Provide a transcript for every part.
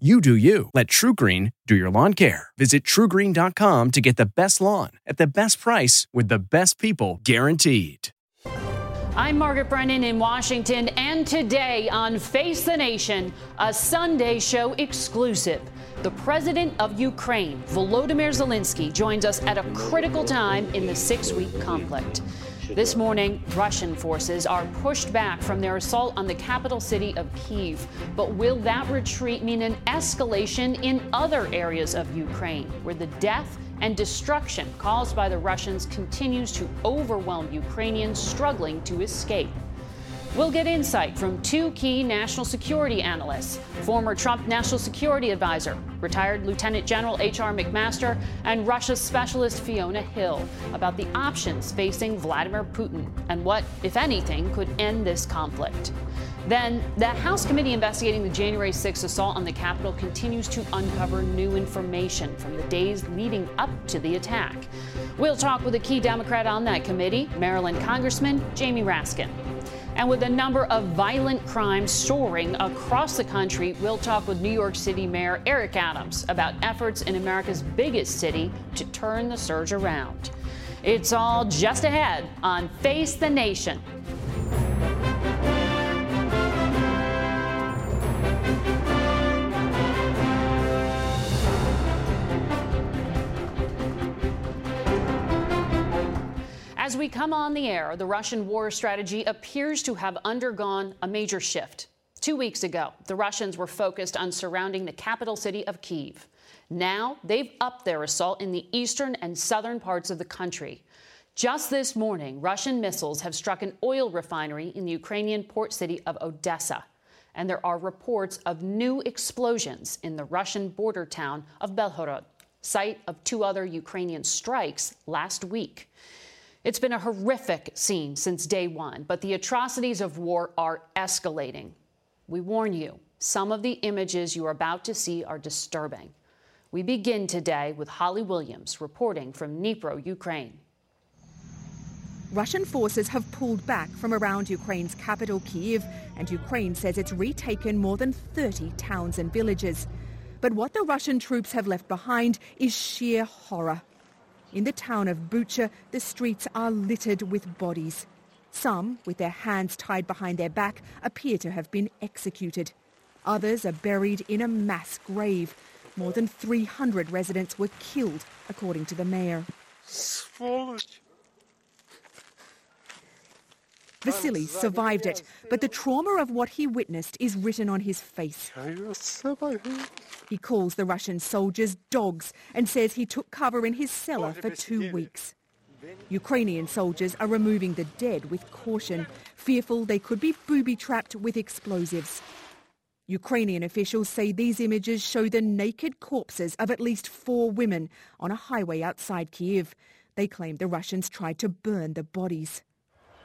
You do you. Let TruGreen do your lawn care. Visit trugreen.com to get the best lawn at the best price with the best people guaranteed. I'm Margaret Brennan in Washington, and today on Face the Nation, a Sunday show exclusive. The president of Ukraine, Volodymyr Zelensky, joins us at a critical time in the six week conflict. This morning, Russian forces are pushed back from their assault on the capital city of Kiev. But will that retreat mean an escalation in other areas of Ukraine, where the death and destruction caused by the Russians continues to overwhelm Ukrainians struggling to escape? We'll get insight from two key national security analysts former Trump national security advisor, retired Lieutenant General H.R. McMaster, and Russia specialist Fiona Hill about the options facing Vladimir Putin and what, if anything, could end this conflict. Then, the House committee investigating the January 6th assault on the Capitol continues to uncover new information from the days leading up to the attack. We'll talk with a key Democrat on that committee, Maryland Congressman Jamie Raskin. And with a number of violent crimes soaring across the country, we'll talk with New York City Mayor Eric Adams about efforts in America's biggest city to turn the surge around. It's all just ahead on Face the Nation. As we come on the air, the Russian war strategy appears to have undergone a major shift. Two weeks ago, the Russians were focused on surrounding the capital city of Kiev. Now they've upped their assault in the eastern and southern parts of the country. Just this morning, Russian missiles have struck an oil refinery in the Ukrainian port city of Odessa. And there are reports of new explosions in the Russian border town of Belgorod, site of two other Ukrainian strikes last week. It's been a horrific scene since day one, but the atrocities of war are escalating. We warn you, some of the images you are about to see are disturbing. We begin today with Holly Williams reporting from Dnipro, Ukraine. Russian forces have pulled back from around Ukraine's capital, Kiev, and Ukraine says it's retaken more than 30 towns and villages. But what the Russian troops have left behind is sheer horror. In the town of Bucha, the streets are littered with bodies. Some, with their hands tied behind their back, appear to have been executed. Others are buried in a mass grave. More than 300 residents were killed, according to the mayor. Vasily survived it, but the trauma of what he witnessed is written on his face. He calls the Russian soldiers dogs and says he took cover in his cellar for two weeks. Ukrainian soldiers are removing the dead with caution, fearful they could be booby-trapped with explosives. Ukrainian officials say these images show the naked corpses of at least four women on a highway outside Kiev. They claim the Russians tried to burn the bodies.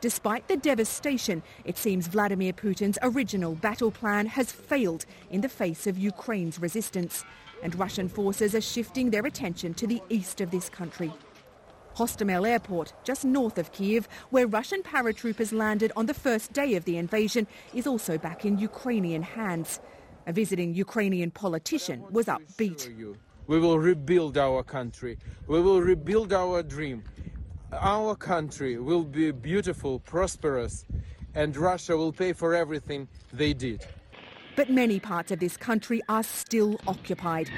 Despite the devastation, it seems Vladimir Putin's original battle plan has failed in the face of Ukraine's resistance, and Russian forces are shifting their attention to the east of this country. Hostomel Airport, just north of Kiev, where Russian paratroopers landed on the first day of the invasion, is also back in Ukrainian hands. A visiting Ukrainian politician was upbeat. We will rebuild our country. We will rebuild our dream our country will be beautiful, prosperous, and Russia will pay for everything they did. But many parts of this country are still occupied.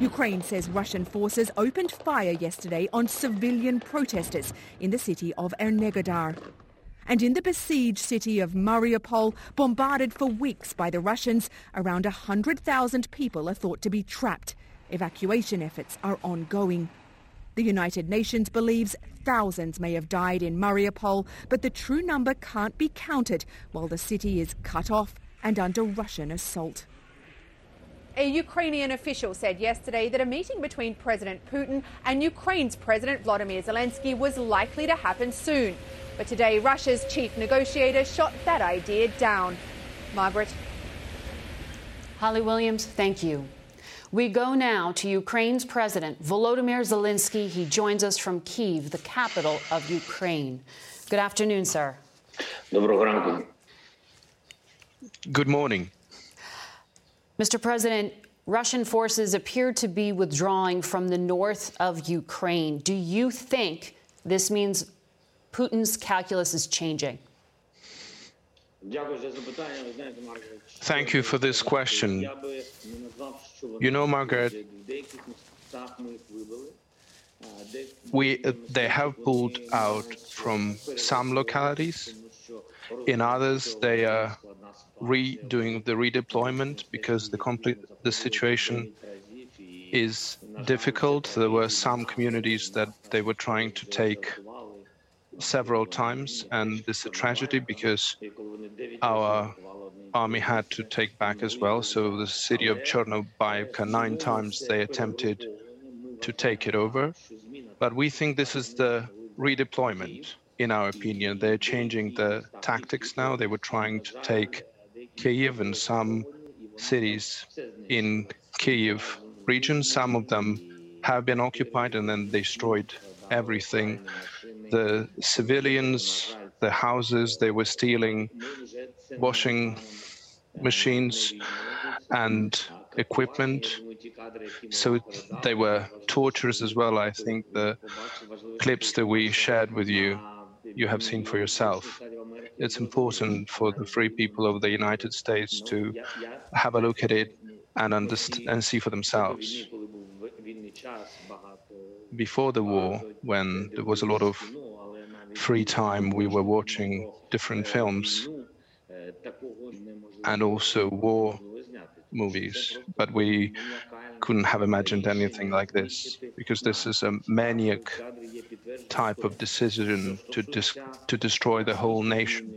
Ukraine says Russian forces opened fire yesterday on civilian protesters in the city of Energodar. And in the besieged city of Mariupol, bombarded for weeks by the Russians, around 100,000 people are thought to be trapped. Evacuation efforts are ongoing. The United Nations believes thousands may have died in Mariupol, but the true number can't be counted while the city is cut off and under Russian assault. A Ukrainian official said yesterday that a meeting between President Putin and Ukraine's President Vladimir Zelensky was likely to happen soon. But today, Russia's chief negotiator shot that idea down. Margaret. Holly Williams, thank you. We go now to Ukraine's President Volodymyr Zelensky. He joins us from Kiev, the capital of Ukraine. Good afternoon, sir. Good morning. Mr. President, Russian forces appear to be withdrawing from the north of Ukraine. Do you think this means Putin's calculus is changing? Thank you for this question. You know, Margaret, we, uh, they have pulled out from some localities. In others, they are redoing the redeployment because the complete the situation is difficult. There were some communities that they were trying to take several times, and this is a tragedy because our army had to take back as well. So the city of Chernobivka, nine times they attempted to take it over. But we think this is the redeployment, in our opinion. They're changing the tactics now. They were trying to take Kiev and some cities in Kiev region. Some of them have been occupied and then destroyed everything. The civilians, the houses, they were stealing washing machines and equipment. So they were torturous as well. I think the clips that we shared with you, you have seen for yourself it's important for the free people of the United States to have a look at it and understand and see for themselves. Before the war, when there was a lot of free time, we were watching different films and also war movies, but we couldn't have imagined anything like this because this is a maniac type of decision to dis- to destroy the whole nation.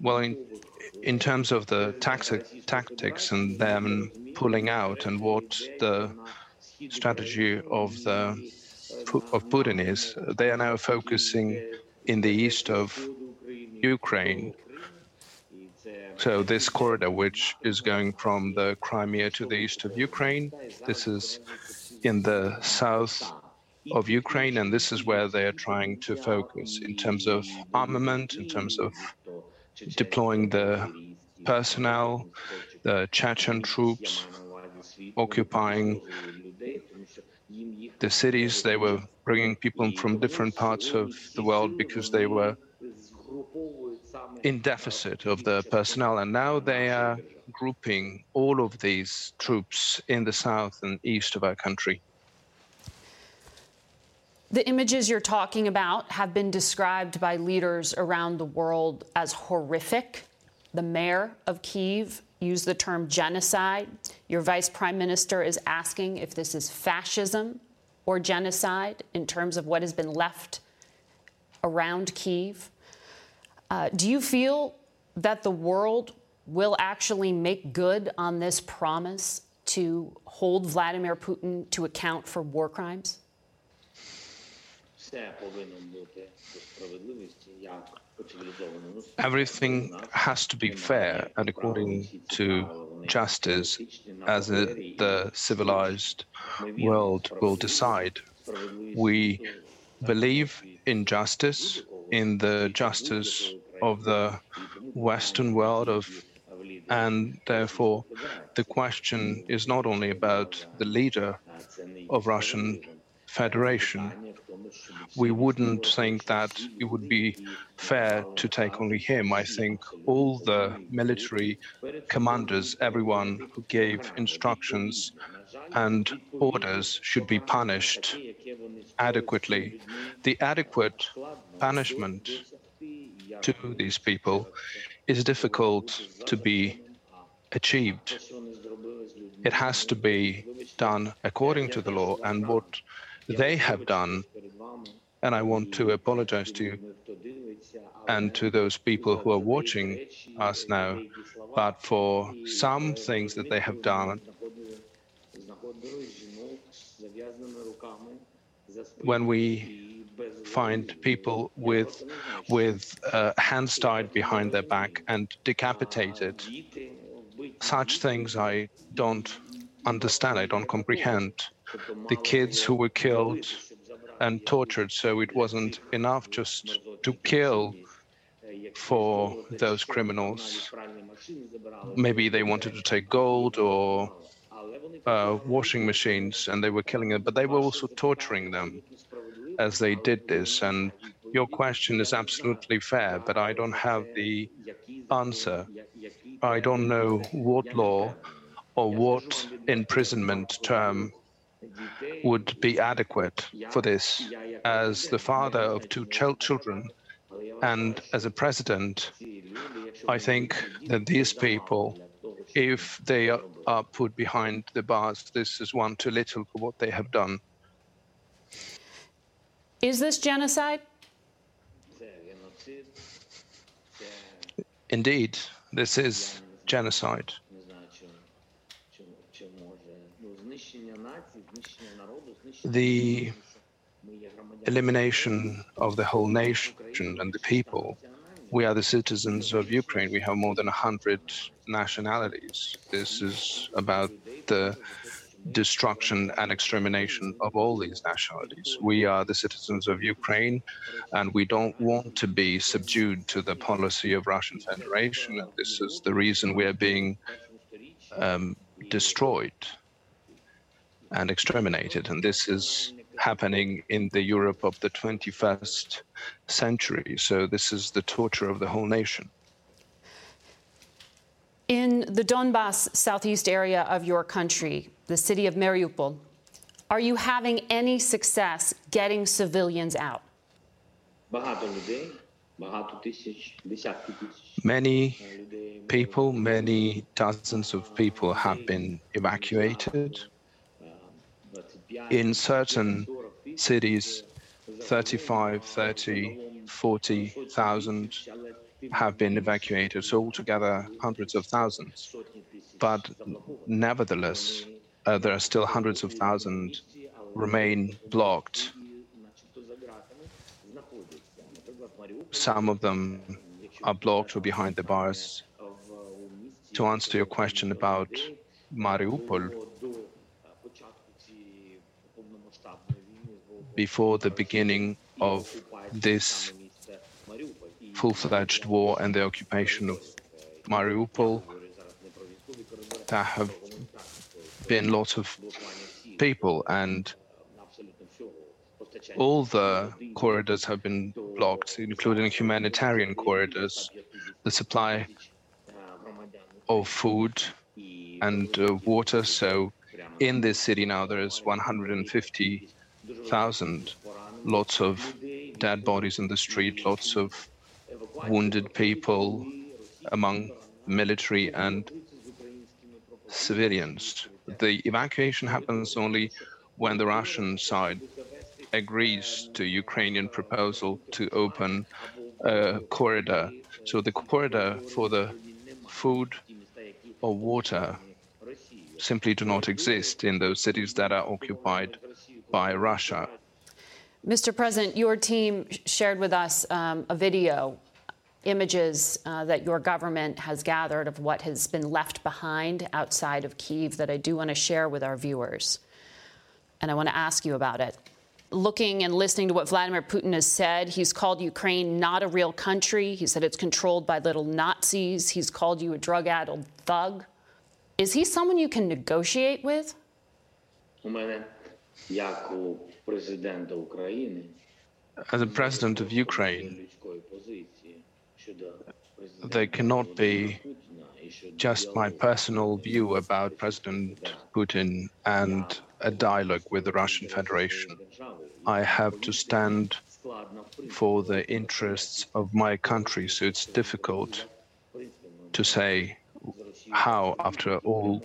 Well, in, in terms of the tactic, tactics and them pulling out and what the strategy of the of Putin is, they are now focusing in the east of Ukraine. So this corridor, which is going from the Crimea to the east of Ukraine, this is in the south of Ukraine, and this is where they are trying to focus in terms of armament, in terms of deploying the personnel, the Chechen troops occupying the cities. They were bringing people from different parts of the world because they were in deficit of the personnel, and now they are grouping all of these troops in the south and east of our country. The images you're talking about have been described by leaders around the world as horrific. The mayor of Kiev used the term genocide. Your vice prime minister is asking if this is fascism or genocide in terms of what has been left around Kiev. Uh, do you feel that the world will actually make good on this promise to hold Vladimir Putin to account for war crimes? Everything has to be fair and according to justice, as the civilized world will decide. We believe in justice in the justice of the Western world of and therefore the question is not only about the leader of Russian Federation. We wouldn't think that it would be fair to take only him. I think all the military commanders, everyone who gave instructions and orders should be punished adequately. The adequate punishment to these people is difficult to be achieved. It has to be done according to the law and what they have done. And I want to apologize to you and to those people who are watching us now. But for some things that they have done, when we find people with with uh, hands tied behind their back and decapitated, such things I don't understand. I don't comprehend. The kids who were killed and tortured, so it wasn't enough just to kill for those criminals. Maybe they wanted to take gold or uh, washing machines and they were killing them, but they were also torturing them as they did this. And your question is absolutely fair, but I don't have the answer. I don't know what law or what imprisonment term would be adequate for this. As the father of two children and as a president, I think that these people, if they are put behind the bars, this is one too little for what they have done. Is this genocide? Indeed, this is genocide. The elimination of the whole nation and the people. We are the citizens of Ukraine. We have more than 100 nationalities. This is about the destruction and extermination of all these nationalities. We are the citizens of Ukraine, and we don't want to be subdued to the policy of Russian Federation. And this is the reason we are being um, destroyed and exterminated. And this is happening in the Europe of the 21st century. So this is the torture of the whole nation. In the Donbass southeast area of your country, the city of Mariupol, are you having any success getting civilians out? Many people, many dozens of people have been evacuated. In certain cities, 35, 30, 40,000 have been evacuated, so altogether hundreds of thousands. But nevertheless, uh, there are still hundreds of thousands remain blocked. Some of them are blocked or behind the bars. To answer your question about Mariupol, before the beginning of this full-fledged war and the occupation of Mariupol, there have been lots of people and all the corridors have been blocked, including humanitarian corridors, the supply of food and uh, water. So in this city now, there is 150,000, lots of dead bodies in the street, lots of wounded people among military and civilians. The evacuation happens only when the Russian side agrees to Ukrainian proposal to open a corridor. So the corridor for the food or water simply do not exist in those cities that are occupied by Russia. Mr. President, your team shared with us um, a video images uh, that your government has gathered of what has been left behind outside of Kiev that I do want to share with our viewers. And I want to ask you about it. Looking and listening to what Vladimir Putin has said, he's called Ukraine not a real country. He said it's controlled by little Nazis. He's called you a drug addled thug. Is he someone you can negotiate with? As a president of Ukraine, they cannot be just my personal view about President Putin and a dialogue with the Russian Federation. I have to stand for the interests of my country, so it's difficult to say how, after all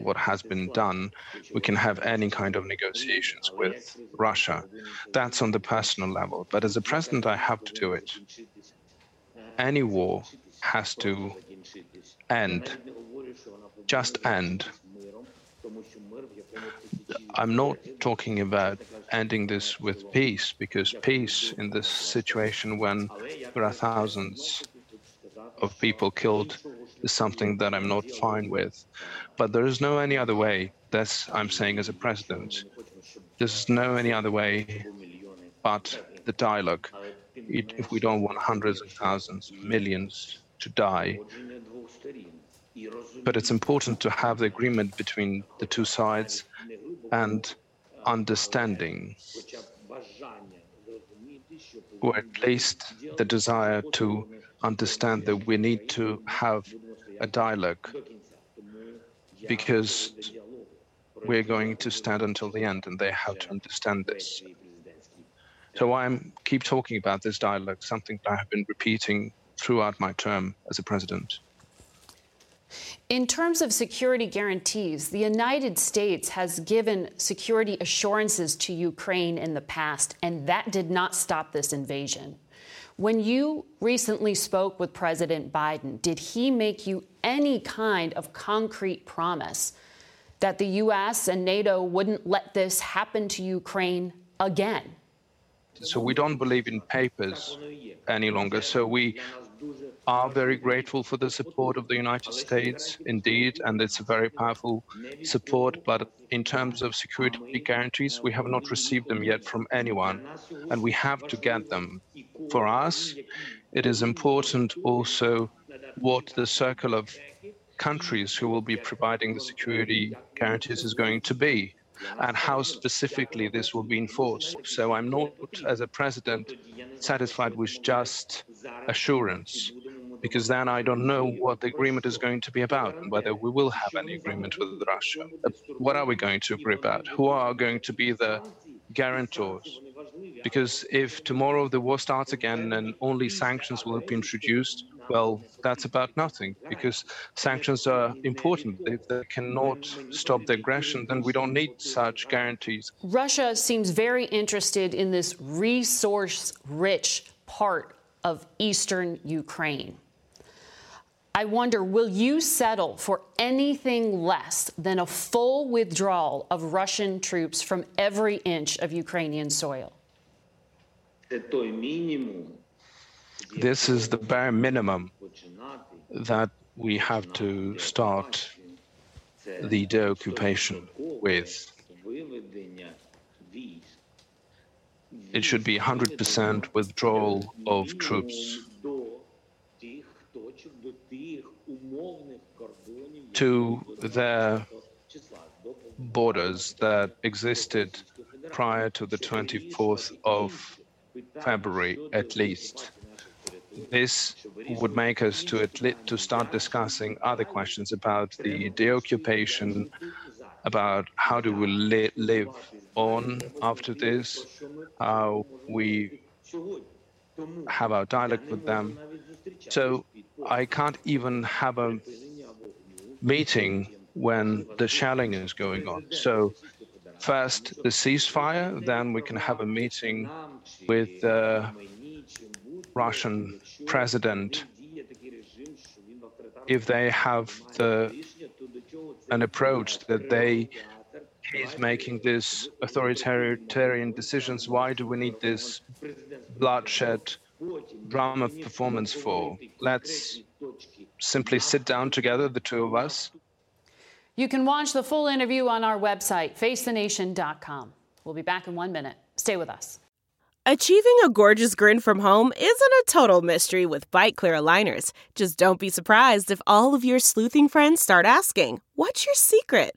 what has been done, we can have any kind of negotiations with Russia. That's on the personal level. But as a president, I have to do it. Any war has to end, just end. I'm not talking about ending this with peace, because peace in this situation when there are thousands of people killed is something that I'm not fine with. But there is no any other way. That's I'm saying as a president. There's no any other way but the dialogue. It, if we don't want hundreds of thousands, millions to die. But it's important to have the agreement between the two sides and understanding, or at least the desire to understand that we need to have a dialogue because we're going to stand until the end and they have to understand this. So I keep talking about this dialogue, something that I have been repeating throughout my term as a president. In terms of security guarantees, the United States has given security assurances to Ukraine in the past, and that did not stop this invasion. When you recently spoke with President Biden, did he make you any kind of concrete promise that the U.S. and NATO wouldn't let this happen to Ukraine again? So we don't believe in papers any longer. So we are very grateful for the support of the United States, indeed, and it's a very powerful support. But in terms of security guarantees, we have not received them yet from anyone, and we have to get them. For us, it is important also what the circle of countries who will be providing the security guarantees is going to be and how specifically this will be enforced. So I'm not, as a president, satisfied with just assurance because then I don't know what the agreement is going to be about and whether we will have any agreement with Russia. What are we going to agree about? Who are going to be the guarantors? Because if tomorrow the war starts again and only sanctions will be introduced, well, that's about nothing because sanctions are important. If they cannot stop the aggression, then we don't need such guarantees. Russia seems very interested in this resource rich part of eastern Ukraine. I wonder, will you settle for anything less than a full withdrawal of Russian troops from every inch of Ukrainian soil? This is the bare minimum that we have to start the deoccupation with. It should be 100% withdrawal of troops. to the borders that existed prior to the 24th of February, at least. This would make us to, at least to start discussing other questions about the deoccupation, about how do we li live on after this, how we have our dialogue with them. So I can't even have a meeting when the shelling is going on. So first the ceasefire, then we can have a meeting with the Russian president if they have the, an approach that they is making these authoritarian decisions. Why do we need this bloodshed drama performance for? Let's simply sit down together, the two of us. You can watch the full interview on our website, facethenation.com. We'll be back in one minute. Stay with us. Achieving a gorgeous grin from home isn't a total mystery with Byte clear aligners. Just don't be surprised if all of your sleuthing friends start asking, What's your secret?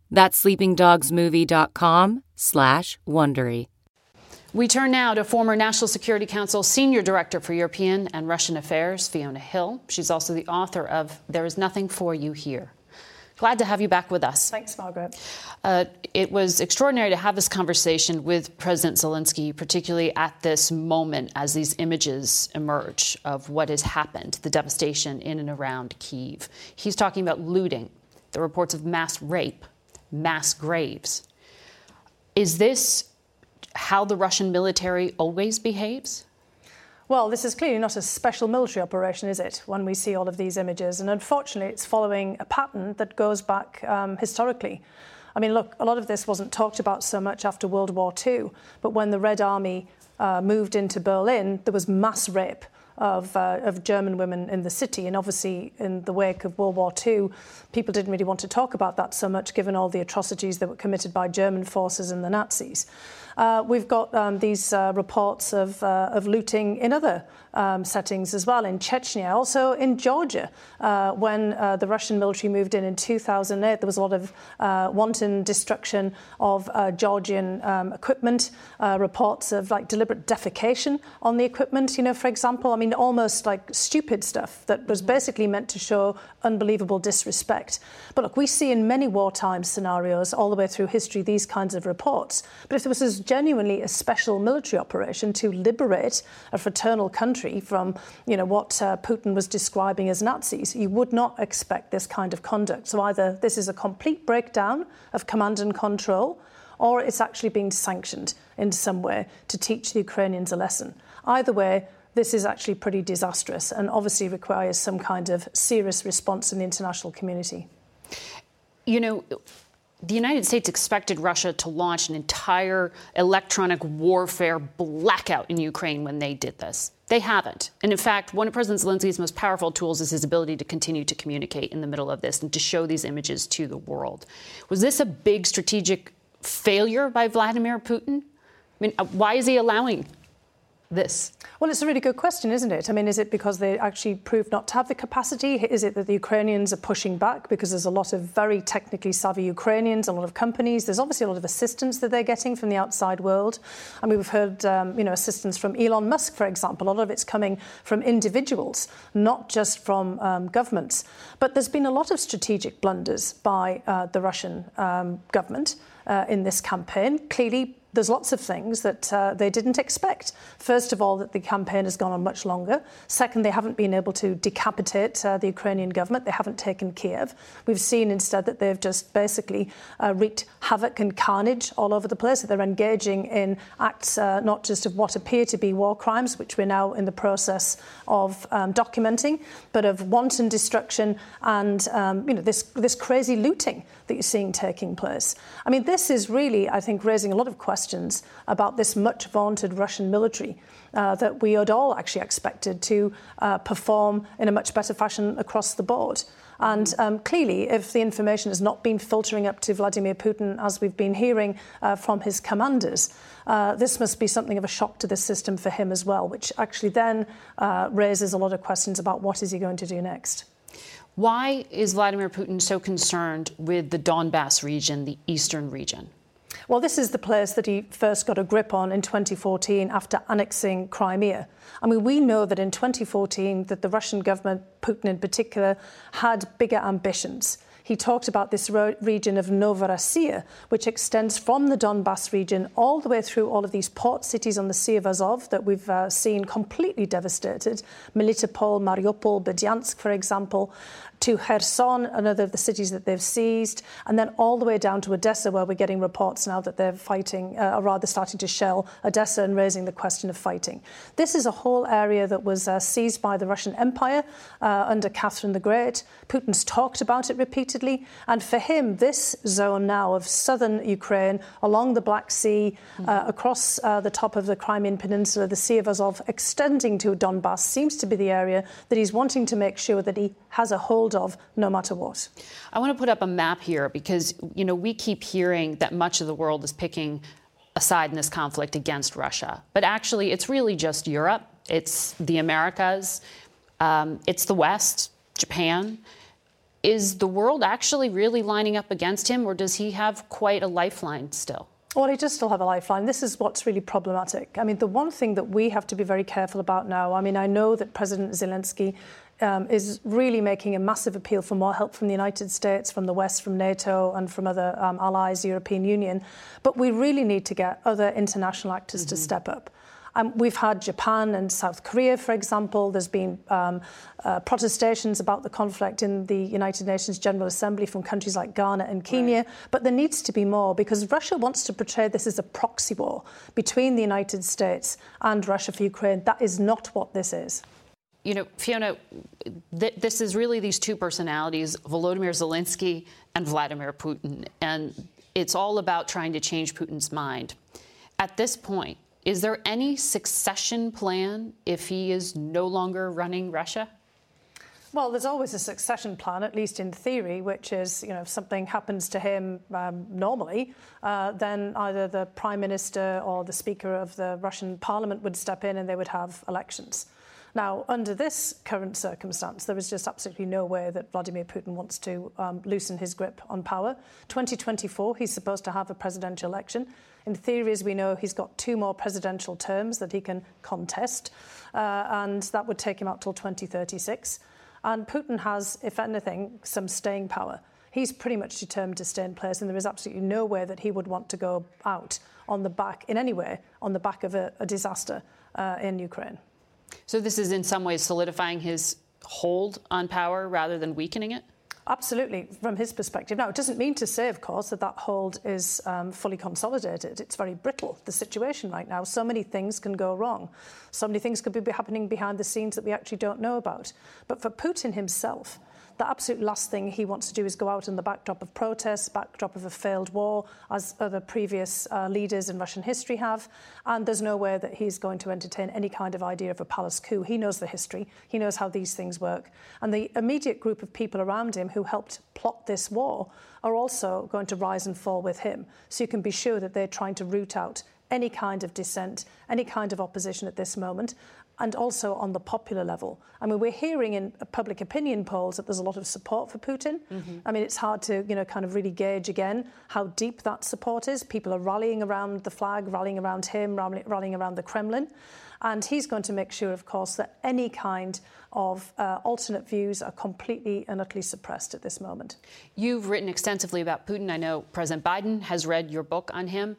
That's sleepingdogsmovie.com slash Wondery. We turn now to former National Security Council Senior Director for European and Russian Affairs, Fiona Hill. She's also the author of There Is Nothing for You Here. Glad to have you back with us. Thanks, Margaret. Uh, it was extraordinary to have this conversation with President Zelensky, particularly at this moment as these images emerge of what has happened, the devastation in and around Kiev. He's talking about looting, the reports of mass rape, mass graves. Is this how the Russian military always behaves? Well, this is clearly not a special military operation, is it, when we see all of these images? And unfortunately, it's following a pattern that goes back um, historically. I mean, look, a lot of this wasn't talked about so much after World War II, but when the Red Army uh, moved into Berlin, there was mass rape of, uh, of German women in the city. And obviously, in the wake of World War II, people didn't really want to talk about that so much, given all the atrocities that were committed by German forces and the Nazis. Uh, we've got um, these uh, reports of, uh, of looting in other um, settings as well, in Chechnya, also in Georgia. Uh, when uh, the Russian military moved in in 2008, there was a lot of uh, wanton destruction of Georgian um, equipment, reports of like deliberate defecation on the equipment, you know, for example. I mean, almost like stupid stuff that was basically meant to show unbelievable disrespect. But look, we see in many wartime scenarios all the way through history these kinds of reports. But if there was genuinely a special military operation to liberate a fraternal country from, you know, what uh, Putin was describing as Nazis, you would not expect this kind of conduct. So either this is a complete breakdown of command and control, or it's actually being sanctioned in some way to teach the Ukrainians a lesson. Either way, this is actually pretty disastrous and obviously requires some kind of serious response in the international community. You know, the United States expected Russia to launch an entire electronic warfare blackout in Ukraine when they did this. They haven't. And in fact, one of President Zelensky's most powerful tools is his ability to continue to communicate in the middle of this and to show these images to the world. Was this a big strategic failure by Vladimir Putin? I mean, uh, why is he allowing this? Well, it's a really good question, isn't it? I mean, is it because they actually proved not to have the capacity? Is it that the Ukrainians are pushing back because there's a lot of very technically savvy Ukrainians, a lot of companies? There's obviously a lot of assistance that they're getting from the outside world. I mean, we've heard, um, you know, assistance from Elon Musk, for example. A lot of it's coming from individuals, not just from um, governments. But there's been a lot of strategic blunders by uh, the Russian um, government uh, in this campaign. Clearly, there's lots of things that uh, they didn't expect. First of all, that the campaign has gone on much longer. Second, they haven't been able to decapitate uh, the Ukrainian government. They haven't taken Kiev. We've seen instead that they've just basically uh, wreaked havoc and carnage all over the place. They're engaging in acts uh, not just of what appear to be war crimes, which we're now in the process of um, documenting, but of wanton destruction and um, you know this this crazy looting that you're seeing taking place. I mean, this is really, I think, raising a lot of questions about this much vaunted Russian military uh, that we had all actually expected to uh, perform in a much better fashion across the board. And um, clearly, if the information has not been filtering up to Vladimir Putin, as we've been hearing uh, from his commanders, uh, this must be something of a shock to the system for him as well, which actually then uh, raises a lot of questions about what is he going to do next. Why is Vladimir Putin so concerned with the Donbass region, the eastern region? Well, this is the place that he first got a grip on in 2014 after annexing Crimea. I mean, we know that in 2014 that the Russian government, Putin in particular, had bigger ambitions. He talked about this region of Novorossiya, which extends from the Donbass region all the way through all of these port cities on the Sea of Azov that we've uh, seen completely devastated Melitopol, Mariupol, Berdyansk, for example to Kherson, another of the cities that they've seized, and then all the way down to Odessa, where we're getting reports now that they're fighting, uh, or rather starting to shell Odessa and raising the question of fighting. This is a whole area that was uh, seized by the Russian Empire uh, under Catherine the Great. Putin's talked about it repeatedly, and for him, this zone now of southern Ukraine, along the Black Sea, mm. across uh, the top of the Crimean Peninsula, the Sea of Azov, extending to Donbass, seems to be the area that he's wanting to make sure that he has a hold of no matter what. I want to put up a map here because, you know, we keep hearing that much of the world is picking a side in this conflict against Russia. But actually, it's really just Europe, it's the Americas, um, it's the West, Japan. Is the world actually really lining up against him, or does he have quite a lifeline still? Well, he does still have a lifeline. This is what's really problematic. I mean, the one thing that we have to be very careful about now, I mean, I know that President Zelensky um, is really making a massive appeal for more help from the United States, from the West, from NATO, and from other um, allies, European Union. But we really need to get other international actors mm-hmm. to step up. Um, we've had Japan and South Korea, for example. There's been um, uh, protestations about the conflict in the United Nations General Assembly from countries like Ghana and Kenya. Right. But there needs to be more because Russia wants to portray this as a proxy war between the United States and Russia for Ukraine. That is not what this is. You know, Fiona, th- this is really these two personalities, Volodymyr Zelensky and Vladimir Putin. And it's all about trying to change Putin's mind. At this point, is there any succession plan if he is no longer running Russia? Well, there's always a succession plan, at least in theory, which is, you know, if something happens to him um, normally, uh, then either the prime minister or the speaker of the Russian parliament would step in and they would have elections. Now, under this current circumstance, there is just absolutely no way that Vladimir Putin wants to um, loosen his grip on power. 2024, he's supposed to have a presidential election. In theory, as we know, he's got two more presidential terms that he can contest, uh, and that would take him up till 2036. And Putin has, if anything, some staying power. He's pretty much determined to stay in place, and there is absolutely no way that he would want to go out on the back, in any way, on the back of a, a disaster uh, in Ukraine. So this is in some ways solidifying his hold on power rather than weakening it? Absolutely, from his perspective. Now, it doesn't mean to say, of course, that that hold is um, fully consolidated. It's very brittle, the situation right now. So many things can go wrong. So many things could be happening behind the scenes that we actually don't know about. But for Putin himself, the absolute last thing he wants to do is go out in the backdrop of protests, backdrop of a failed war, as other previous uh, leaders in Russian history have. And there's no way that he's going to entertain any kind of idea of a palace coup. He knows the history, he knows how these things work. And the immediate group of people around him who helped plot this war are also going to rise and fall with him. So you can be sure that they're trying to root out any kind of dissent, any kind of opposition at this moment and also on the popular level. I mean, we're hearing in public opinion polls that there's a lot of support for Putin. Mm-hmm. I mean, it's hard to, you know, kind of really gauge again how deep that support is. People are rallying around the flag, rallying around him, rallying around the Kremlin. And he's going to make sure, of course, that any kind of uh, alternate views are completely and utterly suppressed at this moment. You've written extensively about Putin. I know President Biden has read your book on him.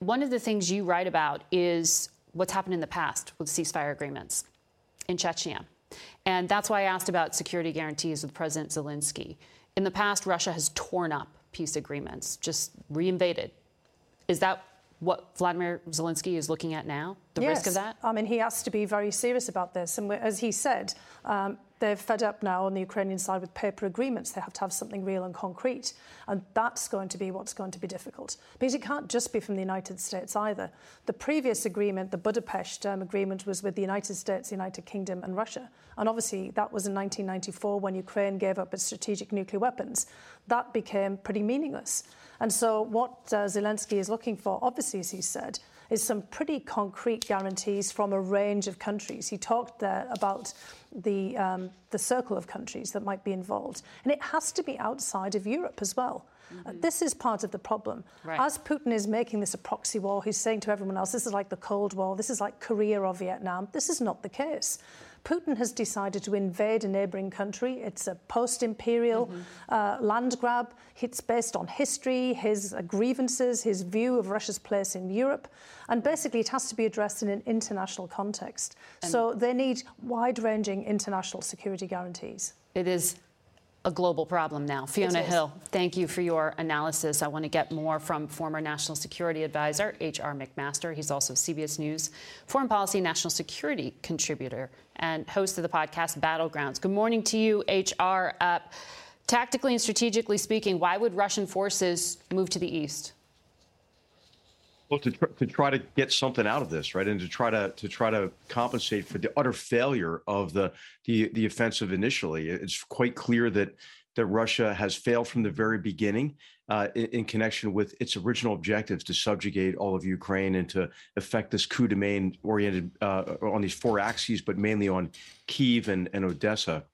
One of the things you write about is what's happened in the past with ceasefire agreements in Chechnya. And that's why I asked about security guarantees with President Zelensky. In the past, Russia has torn up peace agreements, just reinvaded. Is that what Vladimir Zelensky is looking at now? The yes. risk of that? I mean, he has to be very serious about this. And as he said, um, they're fed up now on the Ukrainian side with paper agreements. They have to have something real and concrete. And that's going to be what's going to be difficult. Because it can't just be from the United States either. The previous agreement, the Budapest um, agreement, was with the United States, United Kingdom, and Russia. And obviously, that was in 1994 when Ukraine gave up its strategic nuclear weapons. That became pretty meaningless. And so, what uh, Zelensky is looking for, obviously, as he said, is some pretty concrete guarantees from a range of countries. He talked there about the, um, the circle of countries that might be involved. And it has to be outside of Europe as well. Mm-hmm. Uh, this is part of the problem. Right. As Putin is making this a proxy war, he's saying to everyone else, this is like the Cold War, this is like Korea or Vietnam. This is not the case. Putin has decided to invade a neighbouring country. It's a post imperial mm-hmm. uh, land grab. It's based on history, his uh, grievances, his view of Russia's place in Europe. And basically, it has to be addressed in an international context. And so they need wide ranging international security guarantees. It is a global problem now. Fiona Hill, thank you for your analysis. I want to get more from former National Security Advisor H.R. McMaster. He's also CBS News foreign policy national security contributor and host of the podcast Battlegrounds. Good morning to you, H.R. Uh, tactically and strategically speaking, why would Russian forces move to the east? Well, to, tr- to try to get something out of this, right, and to try to to try to compensate for the utter failure of the the the offensive initially, it's quite clear that that Russia has failed from the very beginning uh, in, in, connection with its original objectives to subjugate all of Ukraine and to effect this coup de main oriented uh, on these four axes, but mainly on Kiev and, and Odessa.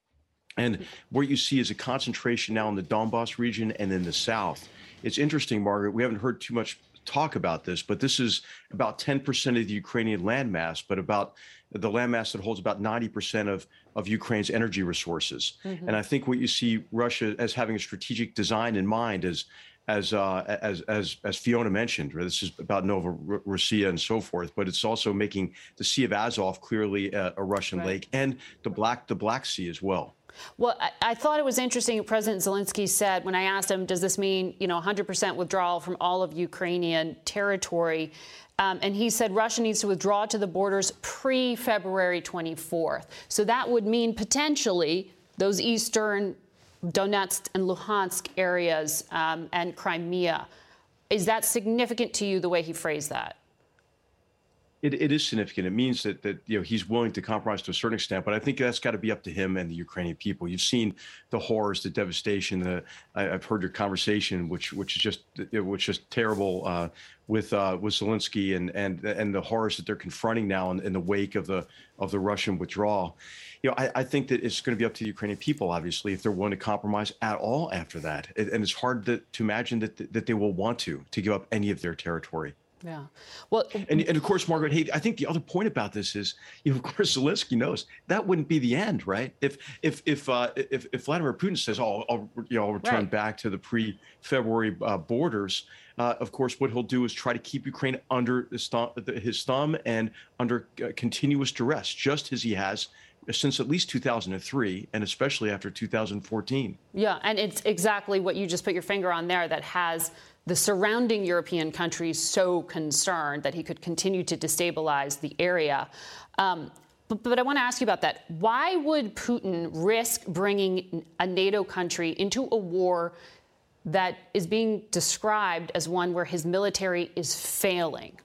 And what you see is a concentration now in the Donbass region and in the south. It's interesting, Margaret. We haven't heard too much talk about this, but this is about 10% of the Ukrainian landmass, but about the landmass that holds about 90% of, of Ukraine's energy resources. Mm-hmm. And I think what you see Russia as having a strategic design in mind is as uh, as as as Fiona mentioned, this is about Novorossiya and so forth, but it's also making the Sea of Azov clearly a, a Russian right. lake and the Black the Black Sea as well. Well, I, I, thought it was interesting. President Zelensky said when I asked him, "Does this mean you know 100% withdrawal from all of Ukrainian territory?" Um, and he said Russia needs to withdraw to the borders pre February 24th. So that would mean potentially those eastern Donetsk and Luhansk areas um, and Crimea. Is that significant to you the way he phrased that? It, it is significant. It means that that you know he's willing to compromise to a certain extent, but I think that's got to be up to him and the Ukrainian people. You've seen the horrors, the devastation. The I, have heard your conversation, which which is just which is terrible uh, with uh, with Zelensky and and and the horrors that they're confronting now in, in the wake of the of the Russian withdrawal. You know, I, I, think that it's going to be up to the Ukrainian people, obviously, if they're willing to compromise at all after that. And it's hard to, to imagine that that they will want to to give up any of their territory. Yeah. Well, and, and of course, Margaret, hey, I think the other point about this is, you know, of course, Zelensky knows that wouldn't be the end, right? If if if uh, if, if Vladimir Putin says, "Oh, I'll you know I'll return right. back to the pre-February uh, borders," uh, of course, what he'll do is try to keep Ukraine under his thumb, his thumb and under uh, continuous duress, just as he has since at least 2003 and especially after 2014. Yeah, and it's exactly what you just put your finger on there that has the surrounding European countries so concerned that he could continue to destabilize the area. Um, but, but, I want to ask you about that. Why would Putin risk bringing a NATO country into a war that is being described as one where his military is failing?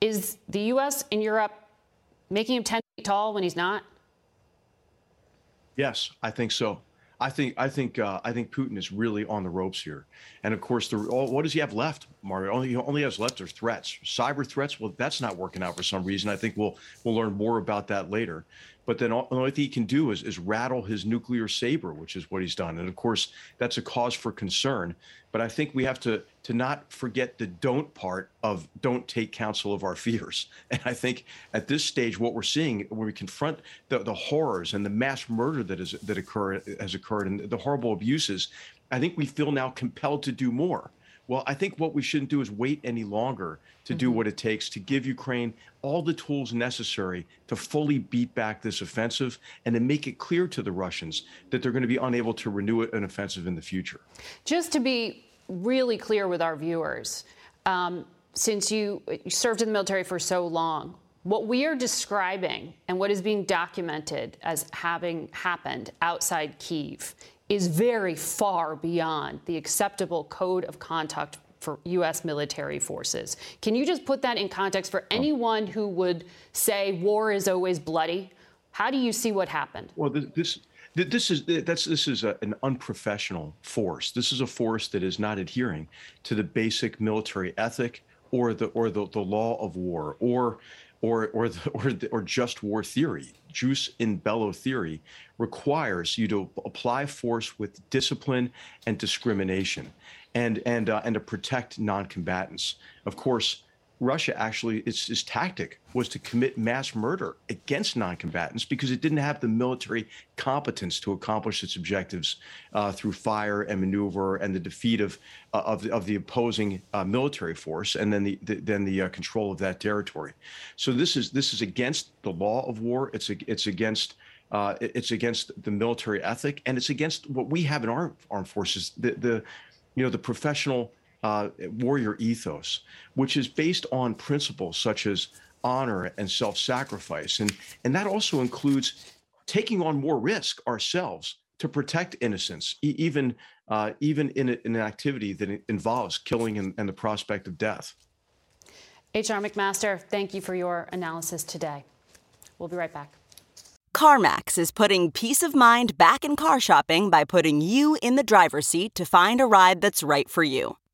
Is the U.S. and Europe making him 10 feet tall when he's not? Yes, I think so. I think I think uh, I think Putin is really on the ropes here, and of course, the what does he have left, Mario? Only only has left are threats, cyber threats. Well, that's not working out for some reason. I think we'll we'll learn more about that later. But then all, the only thing he can do is, is rattle his nuclear saber, which is what he's done. And of course, that's a cause for concern. But I think we have to to not forget the don't part of don't take counsel of our fears. And I think at this stage, what we're seeing when we confront the, the horrors and the mass murder that is that occur has occurred and the horrible abuses, I think we feel now compelled to do more. Well, I think what we shouldn't do is wait any longer to mm-hmm. do what it takes to give Ukraine all the tools necessary to fully beat back this offensive and to make it clear to the Russians that they're going to be unable to renew an offensive in the future. Just to be really clear with our viewers, um, since you, you served in the military for so long, what we are describing and what is being documented as having happened outside Kiev is very far beyond the acceptable code of conduct for U.S. military forces. Can you just put that in context for anyone who would say war is always bloody? How do you see what happened? Well, this this is that's this is a, an unprofessional force. This is a force that is not adhering to the basic military ethic or the or the, the law of war or or or the, or, the, or just war theory. Jus in bello theory requires you to apply force with discipline and discrimination, and and uh, and to protect non-combatants. Of course, Russia actually, its, its tactic was to commit mass murder against non-combatants because it didn't have the military competence to accomplish its objectives uh, through fire and maneuver and the defeat of uh, of, the, of the opposing uh, military force and then the, the then the uh, control of that territory. So this is this is against the law of war. It's it's against uh, it's against the military ethic and it's against what we have in our armed forces. The the you know the professional uh, warrior ethos, which is based on principles such as honor and self-sacrifice, and and that also includes taking on more risk ourselves to protect innocence, e- even uh, even in, a, in, an activity that involves killing and, and the prospect of death. H.R. McMaster, thank you for your analysis today. We'll be right back. CarMax is putting peace of mind back in car shopping by putting you in the driver's seat to find a ride that's right for you.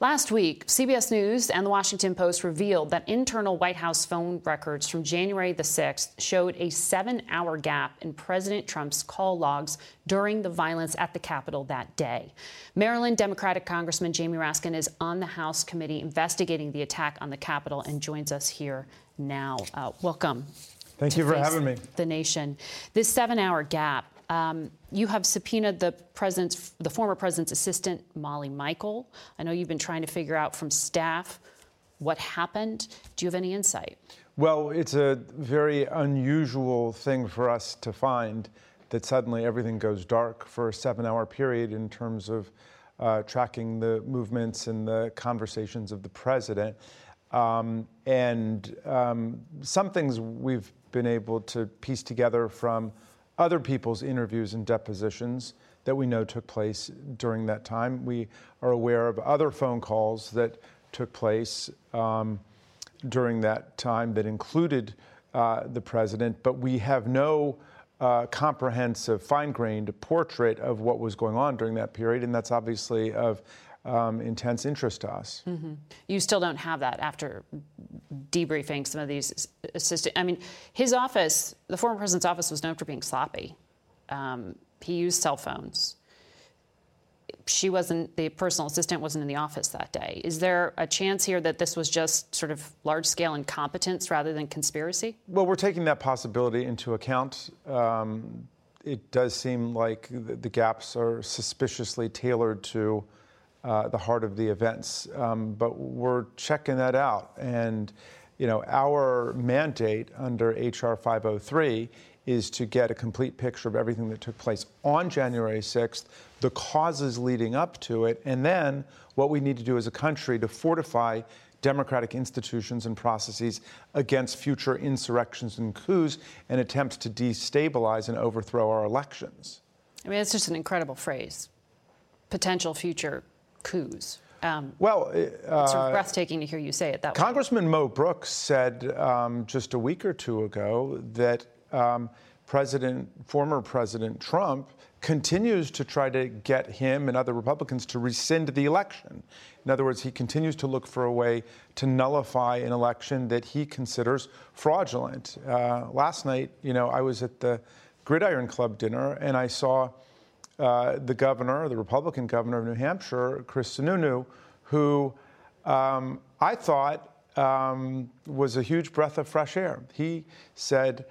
Last week, CBS News and the Washington Post revealed that internal White House phone records from January the 6th showed a seven hour gap in President Trump's call logs during the violence at the Capitol that day. Maryland Democratic Congressman Jamie Raskin is on the House committee investigating the attack on the Capitol and joins us here now. Uh, welcome. Thank you for having me. The nation. This seven hour gap um, you have subpoenaed the president's, the former president's assistant, Molly Michael. I know you've been trying to figure out from staff what happened. Do you have any insight? Well, it's a very unusual thing for us to find that suddenly everything goes dark for a seven-hour period in terms of uh, tracking the movements and the conversations of the president. Um, and um, some things we've been able to piece together from other people's interviews and depositions that we know took place during that time. We are aware of other phone calls that took place um, during that time that included uh, the president, but we have no uh, comprehensive, fine grained portrait of what was going on during that period, and that's obviously of um, intense interest to us. Mm-hmm. You still don't have that after debriefing some of these assistant. I mean, his office, the former president's office, was known for being sloppy. Um, he used cell phones. She wasn't, the personal assistant wasn't in the office that day. Is there a chance here that this was just sort of large scale incompetence rather than conspiracy? Well, we're taking that possibility into account. Um, it does seem like the, the gaps are suspiciously tailored to uh, the heart of the events. Um, but we're checking that out. And, you know, our mandate under HR 503 is to get a complete picture of everything that took place on January 6th, the causes leading up to it, and then what we need to do as a country to fortify democratic institutions and processes against future insurrections and coups and attempts to destabilize and overthrow our elections. I mean, it's just an incredible phrase potential future coups. Um, well, uh, it's sort of breathtaking to hear you say it that Congressman way. Mo Brooks said um, just a week or two ago that um, President, former President Trump, continues to try to get him and other Republicans to rescind the election. In other words, he continues to look for a way to nullify an election that he considers fraudulent. Uh, last night, you know, I was at the Gridiron Club dinner and I saw uh, the governor, the Republican governor of New Hampshire, Chris Sununu, who um, I thought um, was a huge breath of fresh air. He said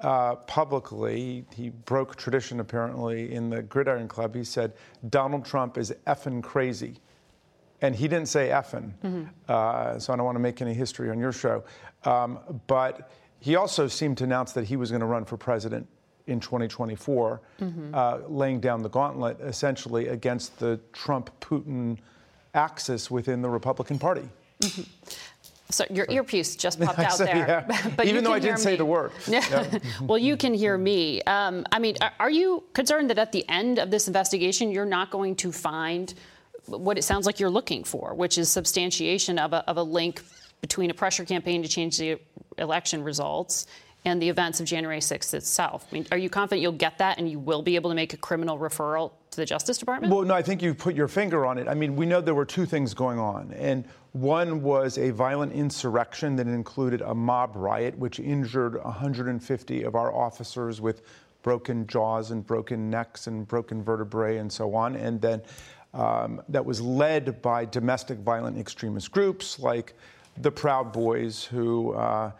uh, publicly, he broke tradition apparently in the Gridiron Club. He said, Donald Trump is effing crazy. And he didn't say effing, mm-hmm. uh, so I don't want to make any history on your show. Um, but he also seemed to announce that he was going to run for president in 2024, mm-hmm. uh, laying down the gauntlet essentially against the Trump Putin axis within the Republican Party. Mm-hmm. So your earpiece just popped out there. Yeah. but Even though I didn't say the word. Yeah. well, you can hear me. Um, I mean, are you concerned that at the end of this investigation, you're not going to find what it sounds like you're looking for, which is substantiation of a, of a link between a pressure campaign to change the election results and the events of January 6th itself. I mean, are you confident you'll get that and you will be able to make a criminal referral to the Justice Department? Well, no, I think you've put your finger on it. I mean, we know there were two things going on. And one was a violent insurrection that included a mob riot, which injured 150 of our officers with broken jaws and broken necks and broken vertebrae and so on. And then um, that was led by domestic violent extremist groups like the Proud Boys, who uh,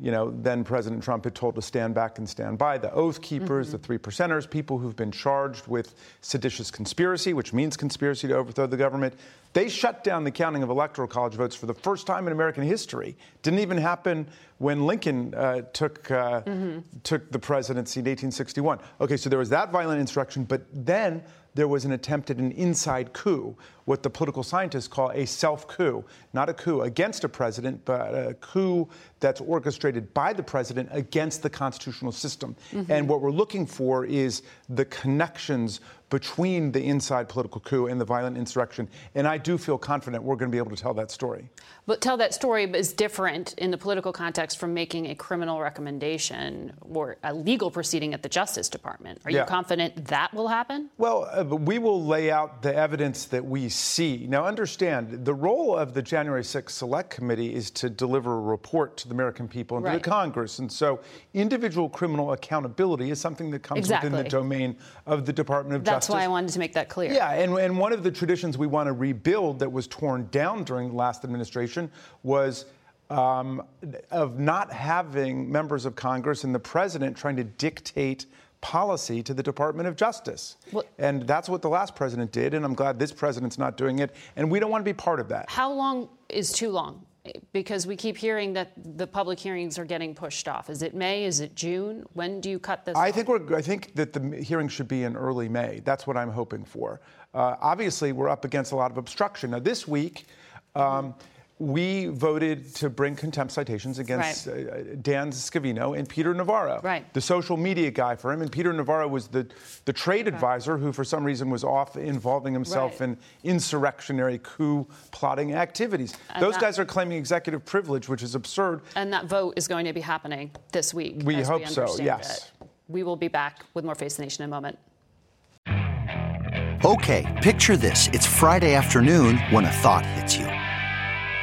you know, then President Trump had told to stand back and stand by. The Oath Keepers, mm-hmm. the Three Percenters, people who've been charged with seditious conspiracy, which means conspiracy to overthrow the government. They shut down the counting of electoral college votes for the first time in American history. Didn't even happen when Lincoln uh, took uh, mm-hmm. took the presidency in 1861. Okay, so there was that violent insurrection, but then there was an attempt at an inside coup, what the political scientists call a self coup. Not a coup against a president, but a coup that's orchestrated by the president against the constitutional system. Mm-hmm. And what we're looking for is the connections between the inside political coup and the violent insurrection. And I do feel confident we're going to be able to tell that story. But tell that story is different in the political context from making a criminal recommendation or a legal proceeding at the Justice Department. Are you confident that will happen? Well, uh, we will lay out the evidence that we see. Now, understand the role of the January 6th Select Committee is to deliver a report to the American people and right. to the Congress. And so individual criminal accountability is something that comes exactly. within the domain of the Department of That's Justice. That's why I wanted to make that clear. Yeah, and, and one of the traditions we want to rebuild that was torn down during the last administration was um, of not having members of Congress and the president trying to dictate policy to the Department of Justice. Well, and that's what the last president did, and I'm glad this president's not doing it. And we don't want to be part of that. How long is too long? Because we keep hearing that the public hearings are getting pushed off. Is it May? Is it June? When do you cut this? I off? think we're. I think that the hearing should be in early May. That's what I'm hoping for. Uh, obviously, we're up against a lot of obstruction. Now, this week. Um, mm-hmm we voted to bring contempt citations against right. uh, Dan Scavino and Peter Navarro, right. the social media guy for him. And Peter Navarro was the, the trade right. advisor who, for some reason, was off involving himself in insurrectionary coup plotting activities. And Those that, guys are claiming executive privilege, which is absurd. And that vote is going to be happening this week. We hope we so, yes. It. We will be back with more Face the Nation in a moment. Okay, picture this. It's Friday afternoon when a thought hits you.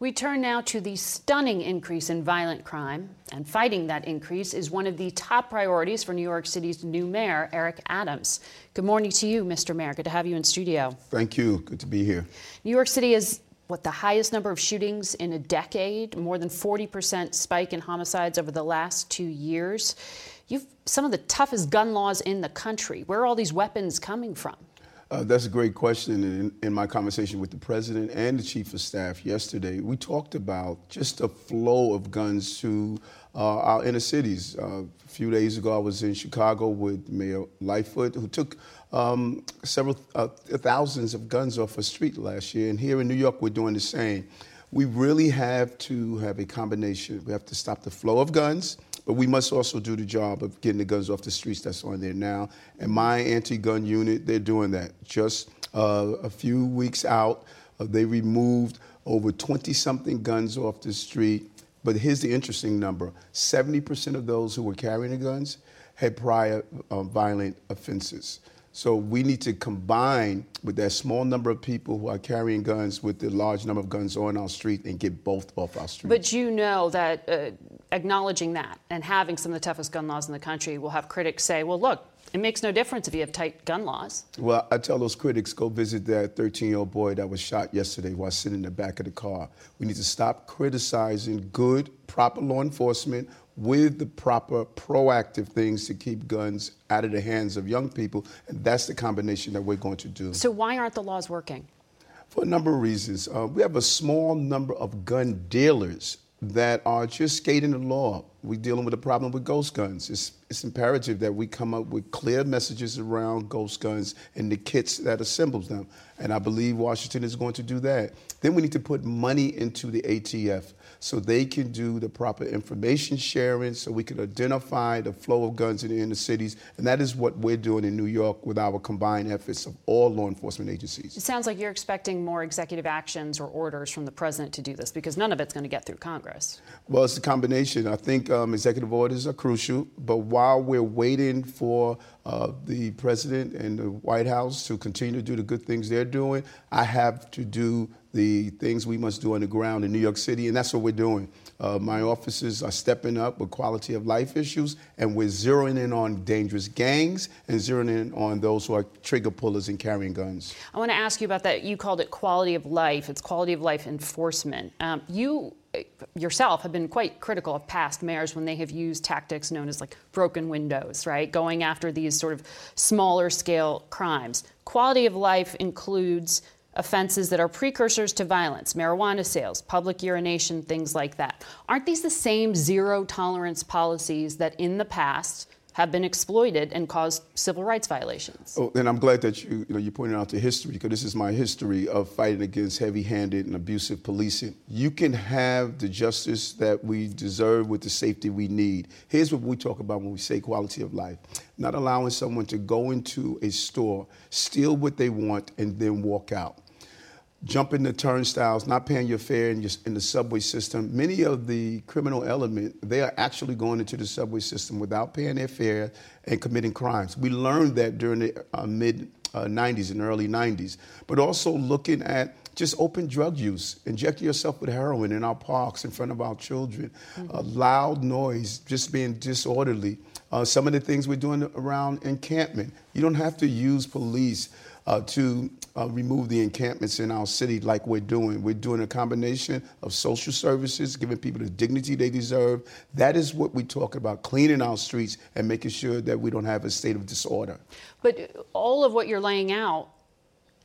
We turn now to the stunning increase in violent crime, and fighting that increase is one of the top priorities for New York City's new mayor, Eric Adams. Good morning to you, Mr. Mayor. Good to have you in studio. Thank you. Good to be here. New York City is what the highest number of shootings in a decade, more than 40% spike in homicides over the last two years. You've some of the toughest gun laws in the country. Where are all these weapons coming from? Uh, that's a great question. In, in, my conversation with the president and the chief of staff yesterday, we talked about just the flow of guns to uh, our inner cities. Uh, a few days ago, I was in Chicago with Mayor Lightfoot, who took um, several uh, thousands of guns off a street last year. And here in New York, we're doing the same. We really have to have a combination. We have to stop the flow of guns but we must also do the job of getting the guns off the streets that's on there now. And my anti gun unit, they're doing that. Just Uh, a few weeks out, uh, they removed over 20 something guns off the street. But here's the interesting number 70% of those who were carrying the guns had prior uh, violent offenses. So we need to combine with that small number of people who are carrying guns with the large number of guns on our street and get both off our street. But you know that uh, acknowledging that and having some of the toughest gun laws in the country will have critics say, well, look, it makes no difference if you have tight gun laws. Well, I tell those critics go visit that 13 year old boy that was shot yesterday while sitting in the back of the car. We need to stop criticizing good, proper law enforcement with the proper proactive things to keep guns out of the hands of young people. And that's the combination that we're going to do. So, why aren't the laws working? For a number of reasons. Uh, we have a small number of gun dealers that are just skating the law. We're dealing with a problem with ghost guns. It's, it's imperative that we come up with clear messages around ghost guns and the kits that assembles them. And I believe Washington is going to do that. Then we need to put money into the ATF so they can do the proper information sharing so we can identify the flow of guns in the inner cities. And that is what we're doing in New York with our combined efforts of all law enforcement agencies. It sounds like you're expecting more executive actions or orders from the president to do this because none of it's going to get through Congress. Well, it's a combination. I think um, executive orders are crucial, but while we're waiting for uh, the president and the White House to continue to do the good things they're doing, I have to do the things we must do on the ground in New York City, and that's what we're doing. Uh, my officers are stepping up with quality of life issues, and we're zeroing in on dangerous gangs and zeroing in on those who are trigger pullers and carrying guns. I want to ask you about that. You called it quality of life. It's quality of life enforcement. Um, you uh, yourself have been quite critical of past mayors when they have used tactics known as like broken windows, right? Going after these sort of smaller scale crimes. Quality of life includes offenses that are precursors to violence, marijuana sales, public urination, things like that. Aren't these the same zero tolerance policies that in the past have been exploited and caused civil rights violations? Oh, and I'm glad that you, you know, you pointed out the history because this is my history of fighting against heavy-handed and abusive policing. You can have the justice that we deserve with the safety we need. Here's what we talk about when we say quality of life. Not allowing someone to go into a store, steal what they want, and then walk out jumping the turnstiles, not paying your fare in, your, in, the subway system. Many of the criminal element, they are actually going into the subway system without paying their fare and committing crimes. We learned that during the uh, mid uh, 90s and early 90s, but also looking at just open drug use, injecting yourself with heroin in our parks in front of our children, mm-hmm. uh, loud noise, just being disorderly. Uh, some of the things we're doing around encampment. You don't have to use police uh, to uh, remove the encampments in our city like we're doing. We're doing a combination of social services, giving people the dignity they deserve. That is what we talk about, cleaning our streets and making sure that we don't have a state of disorder. But all of what you're laying out,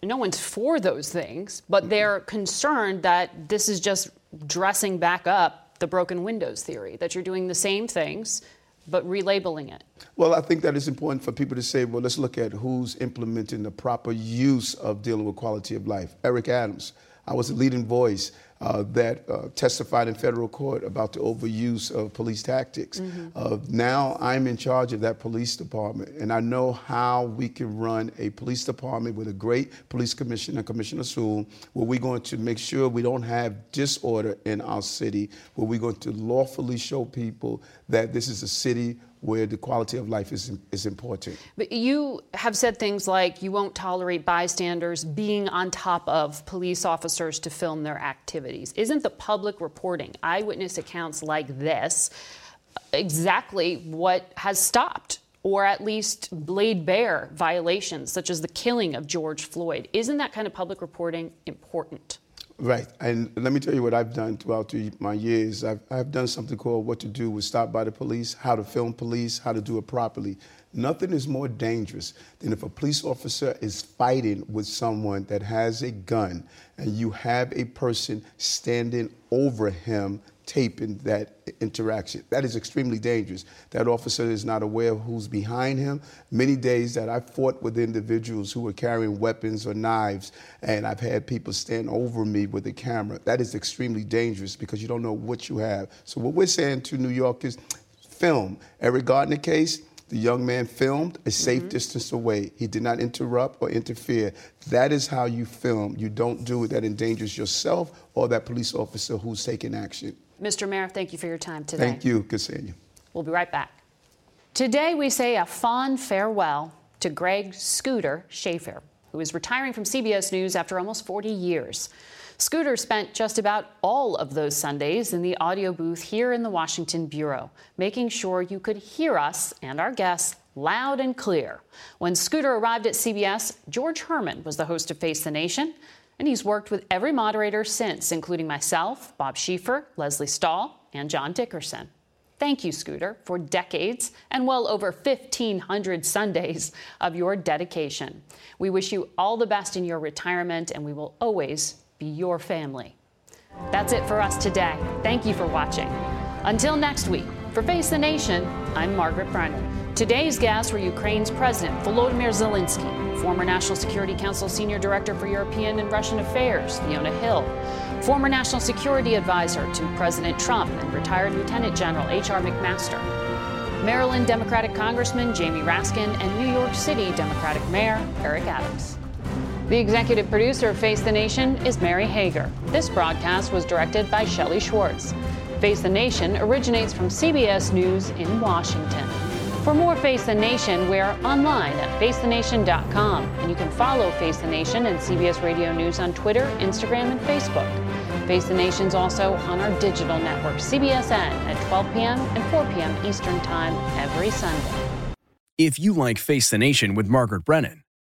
no one's for those things, but they're concerned that this is just dressing back up the broken windows theory, that you're doing the same things but relabeling it? Well, I think that it's important for people to say, well, let's look at who's implementing the proper use of dealing with quality of life. Eric Adams, I was a leading voice uh, that uh, testified in federal court about the overuse of police tactics. Mm-hmm. Uh, now I'm in charge of that police department, and I know how we can run a police department with a great police commissioner, Commissioner Sewell, where we're going to make sure we don't have disorder in our city, where we're going to lawfully show people that this is a city where the quality of life is, is important. But you have said things like you won't tolerate bystanders being on top of police officers to film their activities. Isn't the public reporting eyewitness accounts like this exactly what has stopped? Or at least laid bare violations, such as the killing of George Floyd. Isn't that kind of public reporting important? Right. And let me tell you what I've done throughout my years. I've, I've done something called What to Do with Stop by the Police, how to film police, how to do it properly. Nothing is more dangerous than if a police officer is fighting with someone that has a gun and you have a person standing over him taping that interaction. That is extremely dangerous. That officer is not aware of who's behind him. Many days that I fought with individuals who were carrying weapons or knives, and I've had people stand over me with a camera. That is extremely dangerous because you don't know what you have. So what we're saying to New Yorkers, film. Eric Garner case, The young man filmed a safe mm-hmm. distance away. He did not interrupt or interfere. That is how you film. You don't do it that endangers yourself or that police officer who's taking action. Mr. Mayor, thank you for your time today. Thank you. Good seeing you. We'll be right back. Today, we say a fond farewell to Greg Scooter Schaefer, who is retiring from CBS News after almost 40 years. Scooter spent just about all of those Sundays in the audio booth here in the Washington Bureau, making sure you could hear us and our guests loud and clear. When Scooter arrived at CBS, George Herman was the host of Face the Nation, and he's worked with every moderator since, including myself, Bob Schieffer, Lesley Stahl, and John Dickerson. Thank you, Scooter, for decades and well over 1,500 Sundays of your dedication. We wish you all the best in your retirement, and we will always your family. That's it for us today. Thank you for watching. Until next week, for Face the Nation, I'm Margaret Brennan. Today's guests were Ukraine's President Volodymyr Zelensky, former National Security Council Senior Director for European and Russian Affairs, Fiona Hill, former National Security Advisor to President Trump and retired Lieutenant General H.R. McMaster, Maryland Democratic Congressman Jamie Raskin, and New York City Democratic Mayor Eric Adams. The executive producer of Face the Nation is Mary Hager. This broadcast was directed by Shelley Schwartz. Face the Nation originates from CBS News in Washington. For more Face the Nation, we're online at facethenation.com, and you can follow Face the Nation and CBS Radio News on Twitter, Instagram, and Facebook. Face the Nation's also on our digital network, CBSN, at 12 p.m. and 4 p.m. Eastern Time every Sunday. If you like Face the Nation with Margaret Brennan,